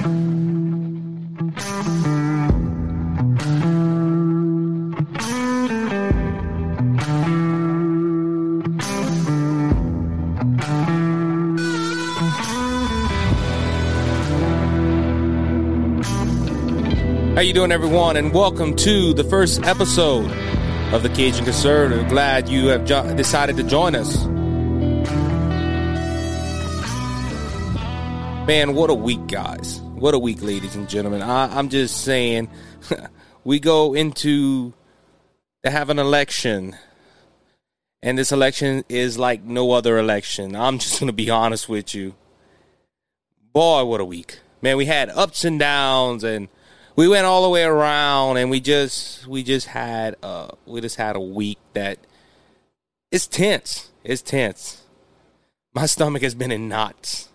How you doing, everyone? And welcome to the first episode of the Cajun Conservative. Glad you have jo- decided to join us. Man, what a week, guys! What a week, ladies and gentlemen. I- I'm just saying, we go into to have an election, and this election is like no other election. I'm just gonna be honest with you. Boy, what a week, man! We had ups and downs and we went all the way around and we just we just had uh we just had a week that it's tense it's tense my stomach has been in knots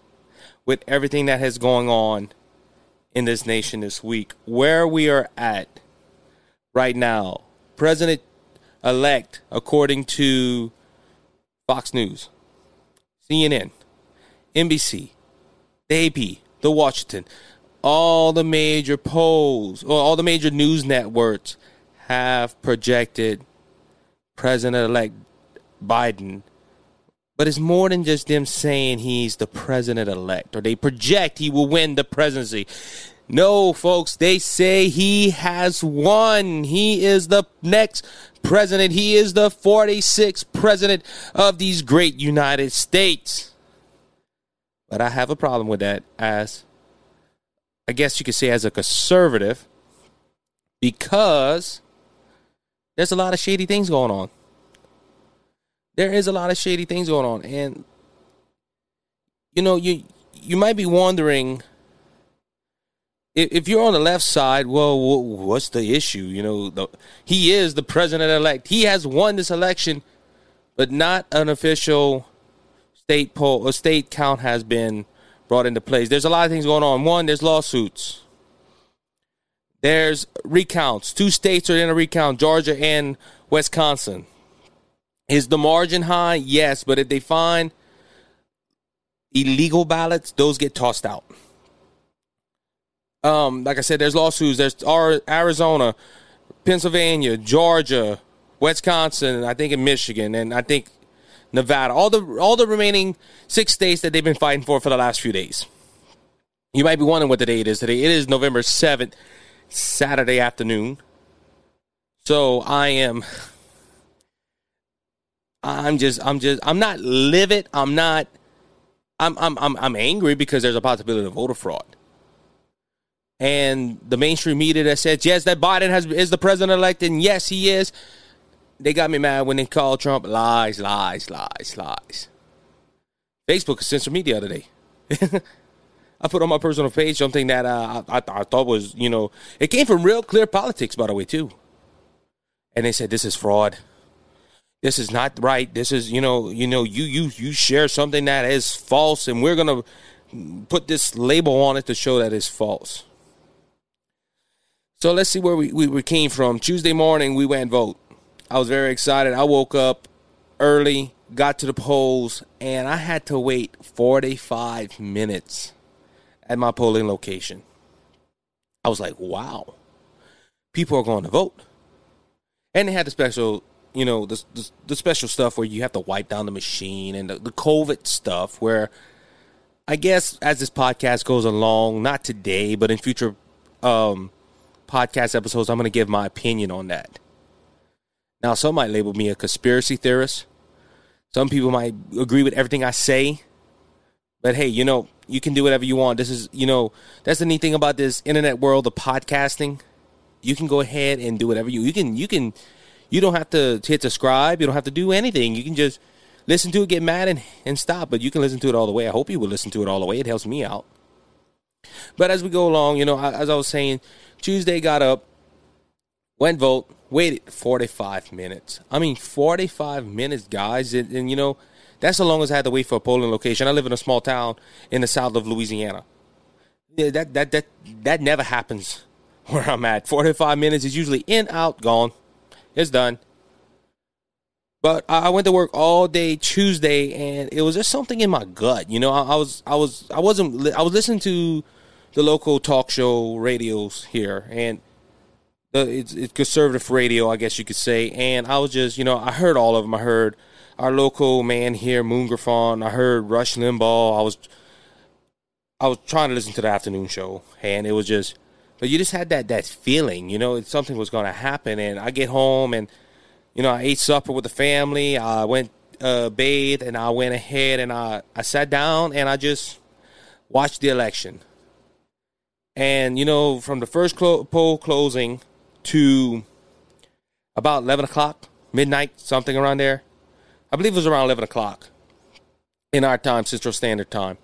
with everything that has going on in this nation this week where we are at right now president elect according to fox news cnn nbc the ap the washington all the major polls or all the major news networks have projected President elect Biden. But it's more than just them saying he's the president elect or they project he will win the presidency. No, folks, they say he has won. He is the next president. He is the 46th president of these great United States. But I have a problem with that as I guess you could say as a conservative because there's a lot of shady things going on. There is a lot of shady things going on and you know you you might be wondering if you're on the left side, well, what's the issue? You know, the, he is the president elect. He has won this election, but not an official state poll. A state count has been brought into place. There's a lot of things going on. One, there's lawsuits. There's recounts. Two states are in a recount, Georgia and Wisconsin. Is the margin high? Yes, but if they find illegal ballots, those get tossed out. Um, like I said, there's lawsuits. There's Arizona, Pennsylvania, Georgia, Wisconsin, I think in Michigan, and I think Nevada, all the all the remaining six states that they've been fighting for for the last few days. You might be wondering what the date is today. It is November seventh, Saturday afternoon. So I am. I'm just. I'm just. I'm not livid. I'm not. I'm. I'm. I'm. I'm angry because there's a possibility of voter fraud. And the mainstream media that says yes, that Biden has is the president elect, and yes, he is they got me mad when they called Trump lies, lies, lies, lies. Facebook censored me the other day. I put on my personal page something that uh, I, I, thought was, you know, it came from real clear politics, by the way, too. And they said this is fraud. This is not right. This is, you know, you know, you you you share something that is false, and we're gonna put this label on it to show that it's false. So let's see where we, we, came from. Tuesday morning, we went vote. I was very excited. I woke up early, got to the polls, and I had to wait 45 minutes at my polling location. I was like, wow, people are going to vote. And they had the special, you know, the, the, the special stuff where you have to wipe down the machine and the, the COVID stuff where I guess as this podcast goes along, not today, but in future um, podcast episodes, I'm going to give my opinion on that. Now, some might label me a conspiracy theorist. Some people might agree with everything I say. But hey, you know, you can do whatever you want. This is, you know, that's the neat thing about this internet world of podcasting. You can go ahead and do whatever you you can you can you don't have to hit subscribe, you don't have to do anything. You can just listen to it, get mad and, and stop. But you can listen to it all the way. I hope you will listen to it all the way. It helps me out. But as we go along, you know, as I was saying, Tuesday got up, went vote, waited 45 minutes. I mean, 45 minutes, guys. And, and, you know, that's the longest I had to wait for a polling location. I live in a small town in the south of Louisiana. Yeah, that, that, that, that never happens where I'm at. 45 minutes is usually in, out, gone. It's done. But I went to work all day Tuesday, and it was just something in my gut. You know, I, I was, I was, I wasn't, I was listening to the local talk show radios here, and the it's, it's conservative radio, I guess you could say. And I was just, you know, I heard all of them. I heard our local man here, Moon Griffon. I heard Rush Limbaugh. I was, I was trying to listen to the afternoon show, and it was just, but you just had that that feeling, you know, something was going to happen. And I get home, and you know, I ate supper with the family. I went uh, bathed, and I went ahead and I I sat down and I just watched the election. And you know, from the first clo- poll closing to about 11 o'clock, midnight, something around there. I believe it was around 11 o'clock in our time, Central Standard Time.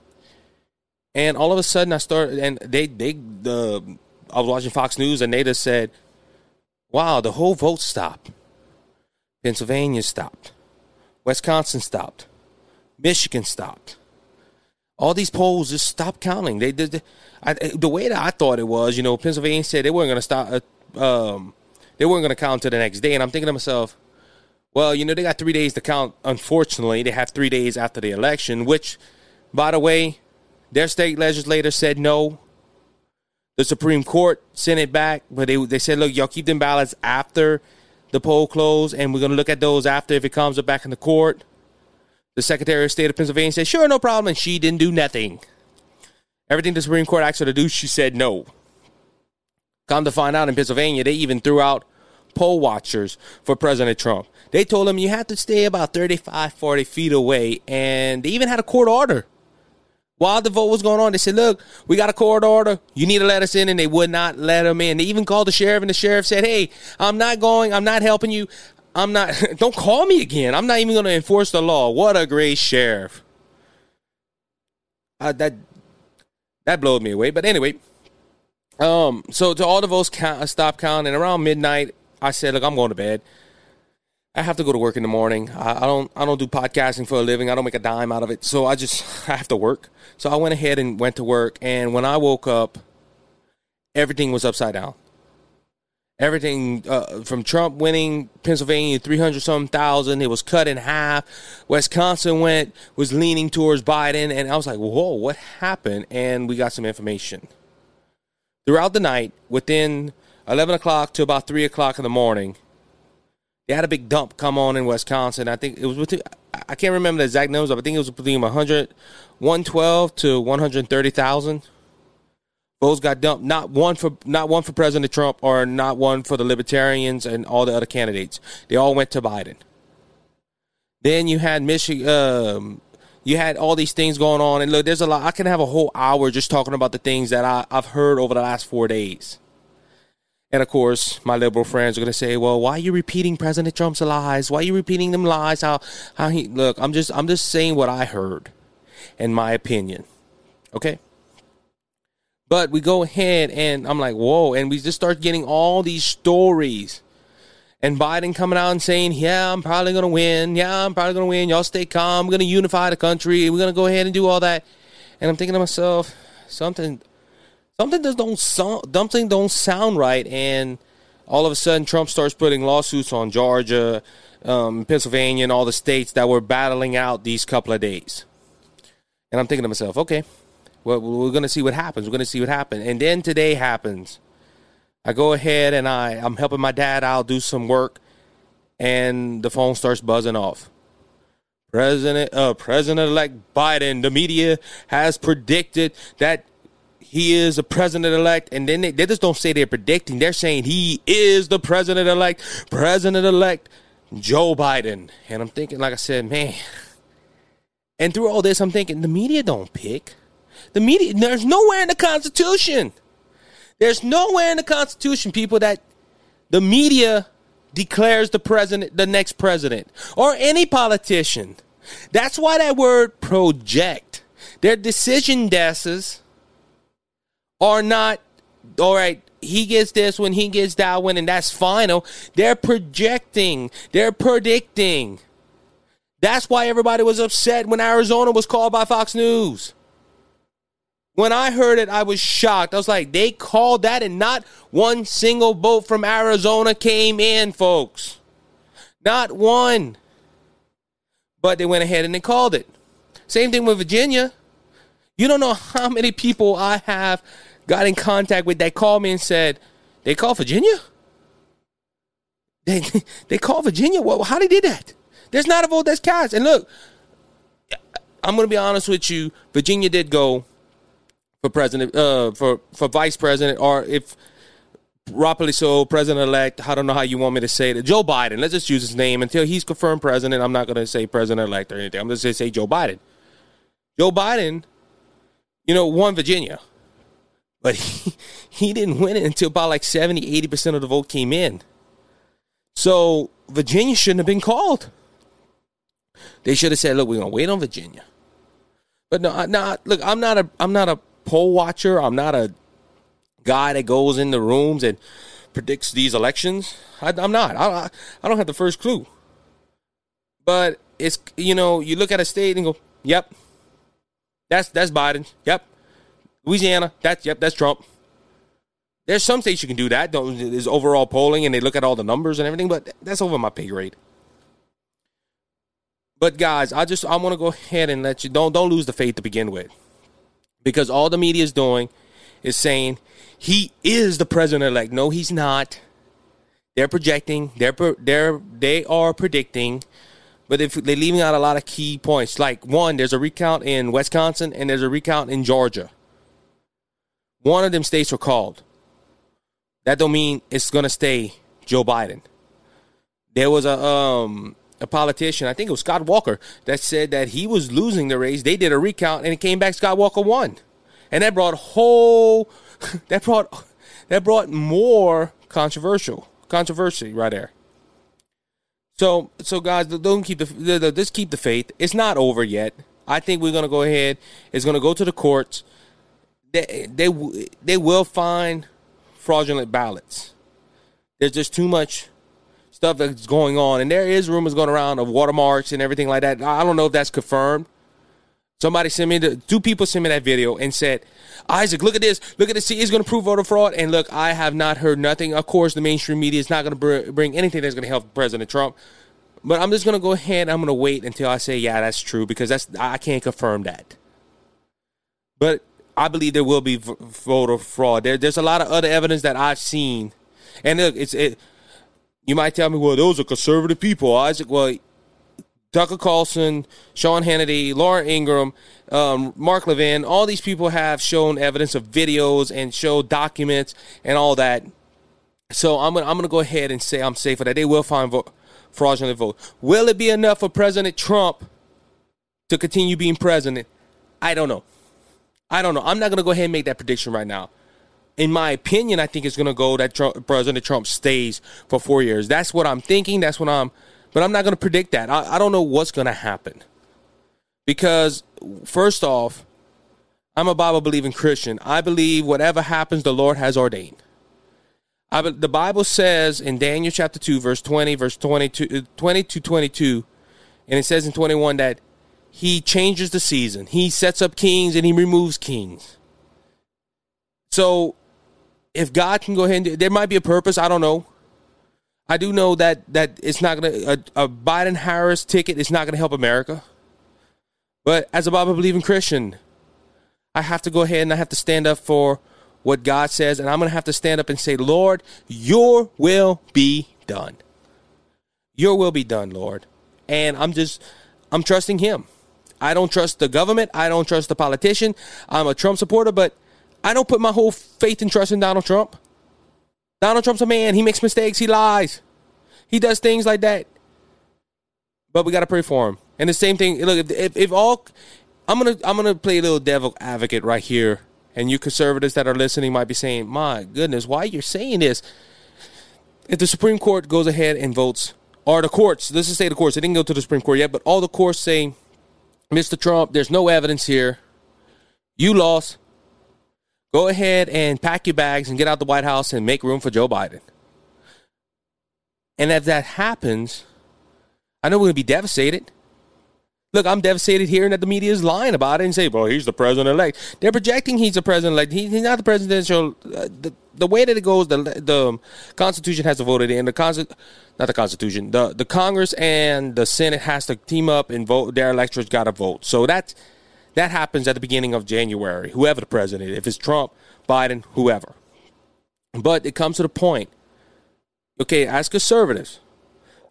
And all of a sudden, I started, and they, they, the, I was watching Fox News, and they just said, wow, the whole vote stopped. Pennsylvania stopped. Wisconsin stopped. Michigan stopped. All these polls just stopped counting. They did. The way that I thought it was, you know, Pennsylvania said they weren't going to stop. Uh, um, they weren't going to count until the next day. And I'm thinking to myself, well, you know, they got three days to count. Unfortunately, they have three days after the election, which, by the way, their state legislator said no. The Supreme Court sent it back, but they, they said, look, y'all keep them ballots after the poll close, and we're going to look at those after if it comes up back in the court. The Secretary of State of Pennsylvania said, sure, no problem, and she didn't do nothing. Everything the Supreme Court asked her to do, she said no. Come to find out in Pennsylvania, they even threw out poll watchers for President Trump. They told him you have to stay about 35, 40 feet away, and they even had a court order. While the vote was going on, they said, Look, we got a court order. You need to let us in. And they would not let them in. They even called the sheriff, and the sheriff said, Hey, I'm not going. I'm not helping you. I'm not. Don't call me again. I'm not even going to enforce the law. What a great sheriff. Uh, that that blowed me away. But anyway, um, so to all the votes count, stop counting. Around midnight, I said, "Look, I'm going to bed. I have to go to work in the morning. I, I, don't. I don't do podcasting for a living. I don't make a dime out of it. So I just I have to work. So I went ahead and went to work. And when I woke up, everything was upside down. Everything uh, from Trump winning Pennsylvania 300 some thousand, it was cut in half. Wisconsin went was leaning towards Biden, and I was like, "Whoa, what happened?" And we got some information throughout the night, within 11 o'clock to about 3 o'clock in the morning, they had a big dump come on in Wisconsin. I think it was between, I can't remember the exact numbers, but I think it was between 100, 112 to 130,000. Votes got dumped. Not one for not one for President Trump or not one for the Libertarians and all the other candidates. They all went to Biden. Then you had Michigan, um, you had all these things going on. And look, there's a lot. I can have a whole hour just talking about the things that I, I've heard over the last four days. And of course, my liberal friends are going to say, "Well, why are you repeating President Trump's lies? Why are you repeating them lies? How how he look? I'm just I'm just saying what I heard, in my opinion. Okay. But we go ahead and I'm like, whoa, and we just start getting all these stories and Biden coming out and saying, "Yeah, I'm probably going to win. Yeah, I'm probably going to win. Y'all stay calm. We're going to unify the country. We're going to go ahead and do all that." And I'm thinking to myself, something, something just don't sound, something don't sound right. And all of a sudden, Trump starts putting lawsuits on Georgia, um, Pennsylvania, and all the states that were battling out these couple of days. And I'm thinking to myself, okay, well, we're going to see what happens. We're going to see what happens. And then today happens I go ahead and I, I'm helping my dad I'll do some work, and the phone starts buzzing off. President uh, President elect Biden, the media has predicted that he is the president elect, and then they, they just don't say they're predicting, they're saying he is the president elect, President elect Joe Biden. And I'm thinking, like I said, man. And through all this, I'm thinking the media don't pick. The media, there's nowhere in the Constitution there's nowhere in the Constitution, people, that the media declares the president the next president or any politician. That's why that word project. Their decision desks are not all right. He gets this when he gets that one, and that's final. They're projecting. They're predicting. That's why everybody was upset when Arizona was called by Fox News. When I heard it, I was shocked. I was like, they called that, and not one single boat from Arizona came in, folks. Not one. But they went ahead and they called it. Same thing with Virginia. You don't know how many people I have got in contact with that called me and said, they called Virginia? They, they called Virginia? Well, how they did that? There's not a vote that's cast. And look, I'm going to be honest with you. Virginia did go for president, uh, for, for vice president, or if properly so, president elect. I don't know how you want me to say it. Joe Biden. Let's just use his name until he's confirmed president. I'm not going to say president elect or anything. I'm just going to say Joe Biden. Joe Biden, you know, won Virginia, but he, he didn't win it until about like 70, 80% of the vote came in. So Virginia shouldn't have been called. They should have said, "Look, we're gonna wait on Virginia." But no, no. Look, I'm not a I'm not a poll watcher. I'm not a guy that goes in the rooms and predicts these elections. I, am not. I, I don't have the first clue. But it's you know you look at a state and go, "Yep, that's that's Biden. Yep, Louisiana. That's yep, that's Trump." There's some states you can do that. Don't, There's overall polling and they look at all the numbers and everything, but that's over my pay grade. But guys, I just I want to go ahead and let you don't don't lose the faith to begin with, because all the media is doing is saying he is the president elect. No, he's not. They're projecting. They're they're they are predicting, but if they're leaving out a lot of key points, like one, there's a recount in Wisconsin and there's a recount in Georgia. One of them states were called. That don't mean it's gonna stay Joe Biden. There was a um a politician, I think it was Scott Walker, that said that he was losing the race. They did a recount and it came back Scott Walker won. And that brought whole that brought that brought more controversial controversy right there. So so guys, don't keep the just keep the faith. It's not over yet. I think we're gonna go ahead. It's gonna go to the courts. They they they will find fraudulent ballots. There's just too much stuff that's going on, and there is rumors going around of watermarks and everything like that. I don't know if that's confirmed. Somebody sent me the two people sent me that video and said, Isaac, look at this, look at this. See, it's going to prove voter fraud. And look, I have not heard nothing. Of course, the mainstream media is not going to bring anything that's going to help President Trump. But I'm just going to go ahead. And I'm going to wait until I say, yeah, that's true because that's I can't confirm that. But I believe there will be voter fraud. There, there's a lot of other evidence that I've seen, and look, it's it, you might tell me, well, those are conservative people, Isaac. Well, Tucker Carlson, Sean Hannity, Laura Ingraham, um, Mark Levin, all these people have shown evidence of videos and show documents and all that. So I'm gonna I'm gonna go ahead and say I'm safe for that. They will find vote, fraudulent vote. Will it be enough for President Trump to continue being president? I don't know. I don't know. I'm not gonna go ahead and make that prediction right now in my opinion, I think it's going to go that Trump, President Trump stays for four years. That's what I'm thinking. That's what I'm, but I'm not going to predict that. I, I don't know what's going to happen because, first off, I'm a Bible believing Christian. I believe whatever happens, the Lord has ordained. I, the Bible says in Daniel chapter 2, verse 20, verse 22, uh, 20 to 22, and it says in 21 that he changes the season. He sets up kings and he removes kings. So if God can go ahead and there might be a purpose, I don't know. I do know that that it's not gonna a, a Biden Harris ticket is not gonna help America. But as a Bible believing Christian, I have to go ahead and I have to stand up for what God says, and I'm gonna have to stand up and say, Lord, your will be done. Your will be done, Lord. And I'm just I'm trusting him. I don't trust the government. I don't trust the politician. I'm a Trump supporter, but I don't put my whole faith and trust in Donald Trump. Donald Trump's a man. He makes mistakes. He lies. He does things like that. But we got to pray for him. And the same thing. Look, if, if, if all, I'm gonna I'm gonna play a little devil advocate right here. And you conservatives that are listening might be saying, "My goodness, why you're saying this?" If the Supreme Court goes ahead and votes, or the courts, let's just say the courts, it didn't go to the Supreme Court yet, but all the courts say, "Mr. Trump, there's no evidence here. You lost. Go ahead and pack your bags and get out the White House and make room for Joe Biden. And if that happens, I know we're going to be devastated. Look, I'm devastated hearing that the media is lying about it and say, well, he's the president elect. They're projecting he's the president elect. He, he's not the presidential. Uh, the, the way that it goes, the the Constitution has to vote it in. The Con- not the Constitution. The the Congress and the Senate has to team up and vote. Their electors got to vote. So that's That happens at the beginning of January, whoever the president, if it's Trump, Biden, whoever. But it comes to the point. Okay, as conservatives,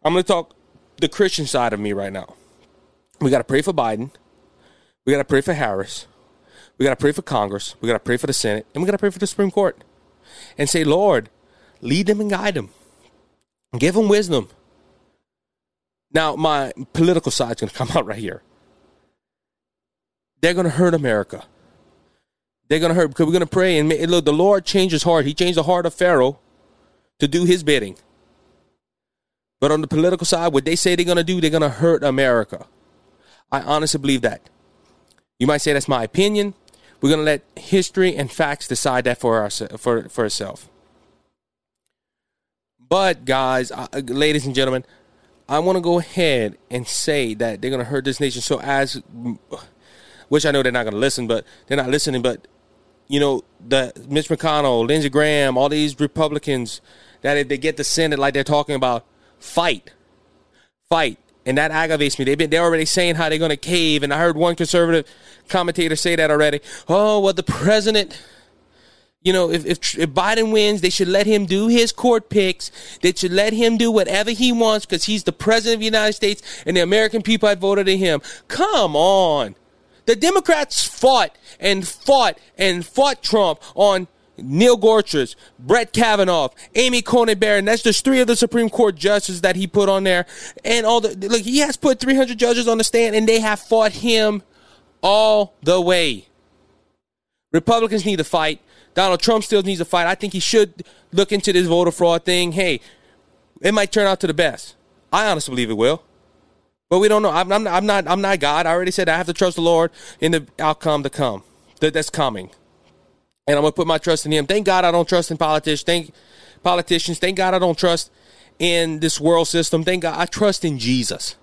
I'm going to talk the Christian side of me right now. We got to pray for Biden. We got to pray for Harris. We got to pray for Congress. We got to pray for the Senate. And we got to pray for the Supreme Court. And say, Lord, lead them and guide them. Give them wisdom. Now, my political side's going to come out right here. They're going to hurt America. They're going to hurt because we're going to pray and look, the Lord changed his heart. He changed the heart of Pharaoh to do his bidding. But on the political side, what they say they're going to do, they're going to hurt America. I honestly believe that. You might say that's my opinion. We're going to let history and facts decide that for us for for itself. But guys, uh, ladies and gentlemen, I want to go ahead and say that they're going to hurt this nation. So as, which I know they're not going to listen, but they're not listening. But you know, the Mitch McConnell, Lindsey Graham, all these Republicans that if they get the Senate like they're talking about, fight, fight and that aggravates me. They've been they're already saying how they're going to cave, and I heard one conservative commentator say that already. Oh, well, the president. You know, if, if, if Biden wins, they should let him do his court picks. They should let him do whatever he wants because he's the president of the United States and the American people have voted in him. Come on. The Democrats fought and fought and fought Trump on Neil Gorsuch, Brett Kavanaugh, Amy Coney Barrett. That's just three of the Supreme Court justices that he put on there. And all the look, he has put 300 judges on the stand, and they have fought him all the way. Republicans need to fight. Donald Trump still needs to fight. I think he should look into this voter fraud thing. Hey, it might turn out to the best. I honestly believe it will. But we don't know. I'm, I'm, I'm not. I'm not God. I already said I have to trust the Lord in the outcome to come. That, that's coming and I'm gonna put my trust in him. Thank God I don't trust in politicians. Thank politicians. Thank God I don't trust in this world system. Thank God I trust in Jesus.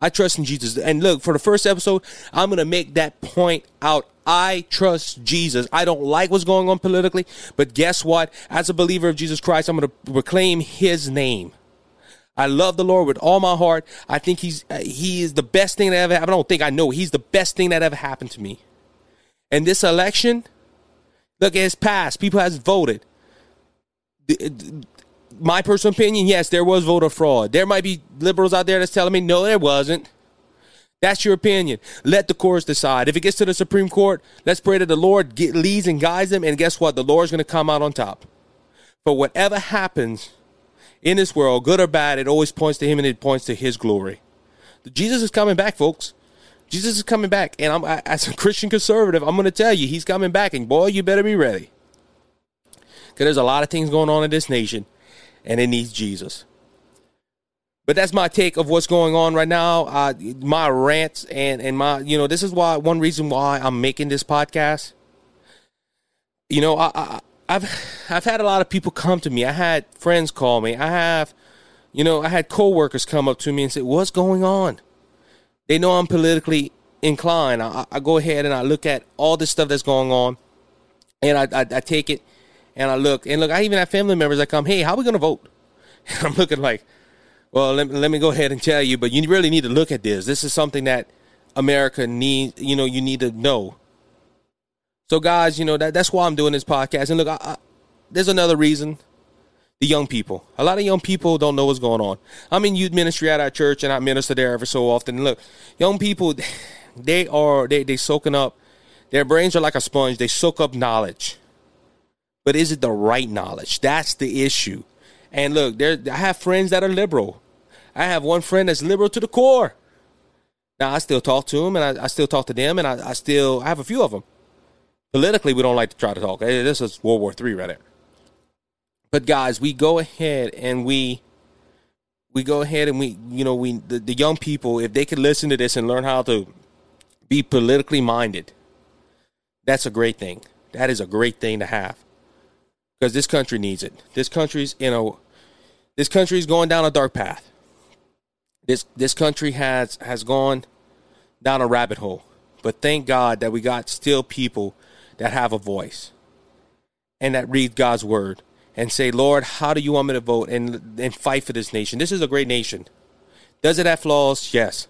I trust in Jesus. And look, for the first episode, I'm gonna make that point out. I trust Jesus. I don't like what's going on politically, but guess what? As a believer of Jesus Christ, I'm gonna proclaim His name. I love the Lord with all my heart. I think He's uh, He is the best thing that ever happened. I don't think I know He's the best thing that ever happened to me. And this election, Look, it's passed. People has voted. My personal opinion, yes, there was voter fraud. There might be liberals out there that's telling me, no, there wasn't. That's your opinion. Let the courts decide. If it gets to the Supreme Court, let's pray that the Lord get, leads and guides them. And guess what? The Lord's going to come out on top. But whatever happens in this world, good or bad, it always points to Him and it points to His glory. Jesus is coming back, folks. Jesus is coming back, and I'm as a Christian conservative, I'm going to tell you he's coming back, and boy, you better be ready, because there's a lot of things going on in this nation, and it needs Jesus. But that's my take of what's going on right now. Uh, my rants and and my you know this is why one reason why I'm making this podcast. You know, I, I I've I've had a lot of people come to me. I had friends call me. I have, you know, I had coworkers come up to me and say, "What's going on?" They know I'm politically inclined. I, I go ahead and I look at all this stuff that's going on, and I, I, I take it and I look and look. I even have family members that come, "Hey, how are we going to vote?" And I'm looking like, "Well, let, let me go ahead and tell you, but you really need to look at this. This is something that America needs. You know, you need to know." So, guys, you know that that's why I'm doing this podcast. And look, I, I, there's another reason the young people. A lot of young people don't know what's going on. I'm in youth ministry at our church, and I minister there every so often. look, young people, they are they they soaking up. Their brains are like a sponge. They soak up knowledge, but is it the right knowledge? That's the issue. And look, there I have friends that are liberal. I have one friend that's liberal to the core. Now I still talk to him, and I, I still talk to them, and I, I still I have a few of them. Politically, we don't like to try to talk. This is World War Three right there. But guys, we go ahead and we we go ahead and we you know we the, the young people if they could listen to this and learn how to be politically minded, that's a great thing. That is a great thing to have because this country needs it. This country's you know this country is going down a dark path. This this country has has gone down a rabbit hole. But thank God that we got still people that have a voice and that read God's word and say, Lord, how do you want me to vote and, and fight for this nation? This is a great nation. Does it have flaws? Yes.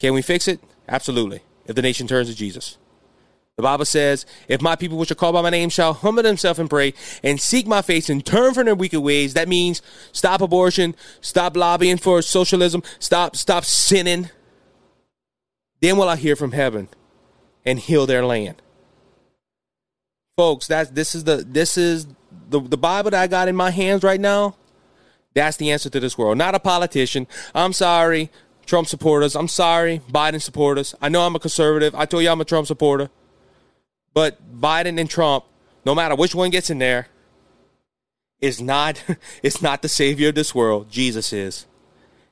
Can we fix it? Absolutely. if the nation turns to Jesus. The Bible says, If my people which are called by my name shall humble themselves and pray and seek my face and turn from their wicked ways, that means stop abortion, stop lobbying for socialism, stop stop sinning. Then will I hear from heaven and heal their land. Folks, that's this is the this is the, the Bible that I got in my hands right now. That's the answer to this world. Not a politician. I'm sorry, Trump supporters. I'm sorry, Biden supporters. I know I'm a conservative. I told you I'm a Trump supporter. But Biden and Trump, no matter which one gets in there, is not it's not the savior of this world. Jesus is.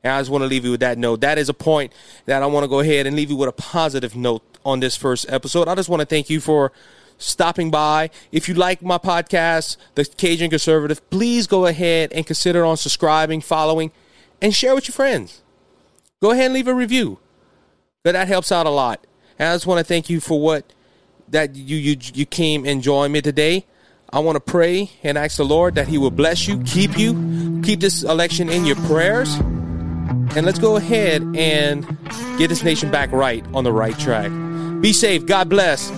And I just want to leave you with that note. That is a point that I want to go ahead and leave you with a positive note on this first episode. I just want to thank you for stopping by. If you like my podcast, The Cajun Conservative, please go ahead and consider on subscribing, following, and share with your friends. Go ahead and leave a review. But that helps out a lot. And I just want to thank you for what that you you you came and joined me today. I want to pray and ask the Lord that He will bless you, keep you, keep this election in your prayers, and let's go ahead and get this nation back right on the right track. Be safe. God bless.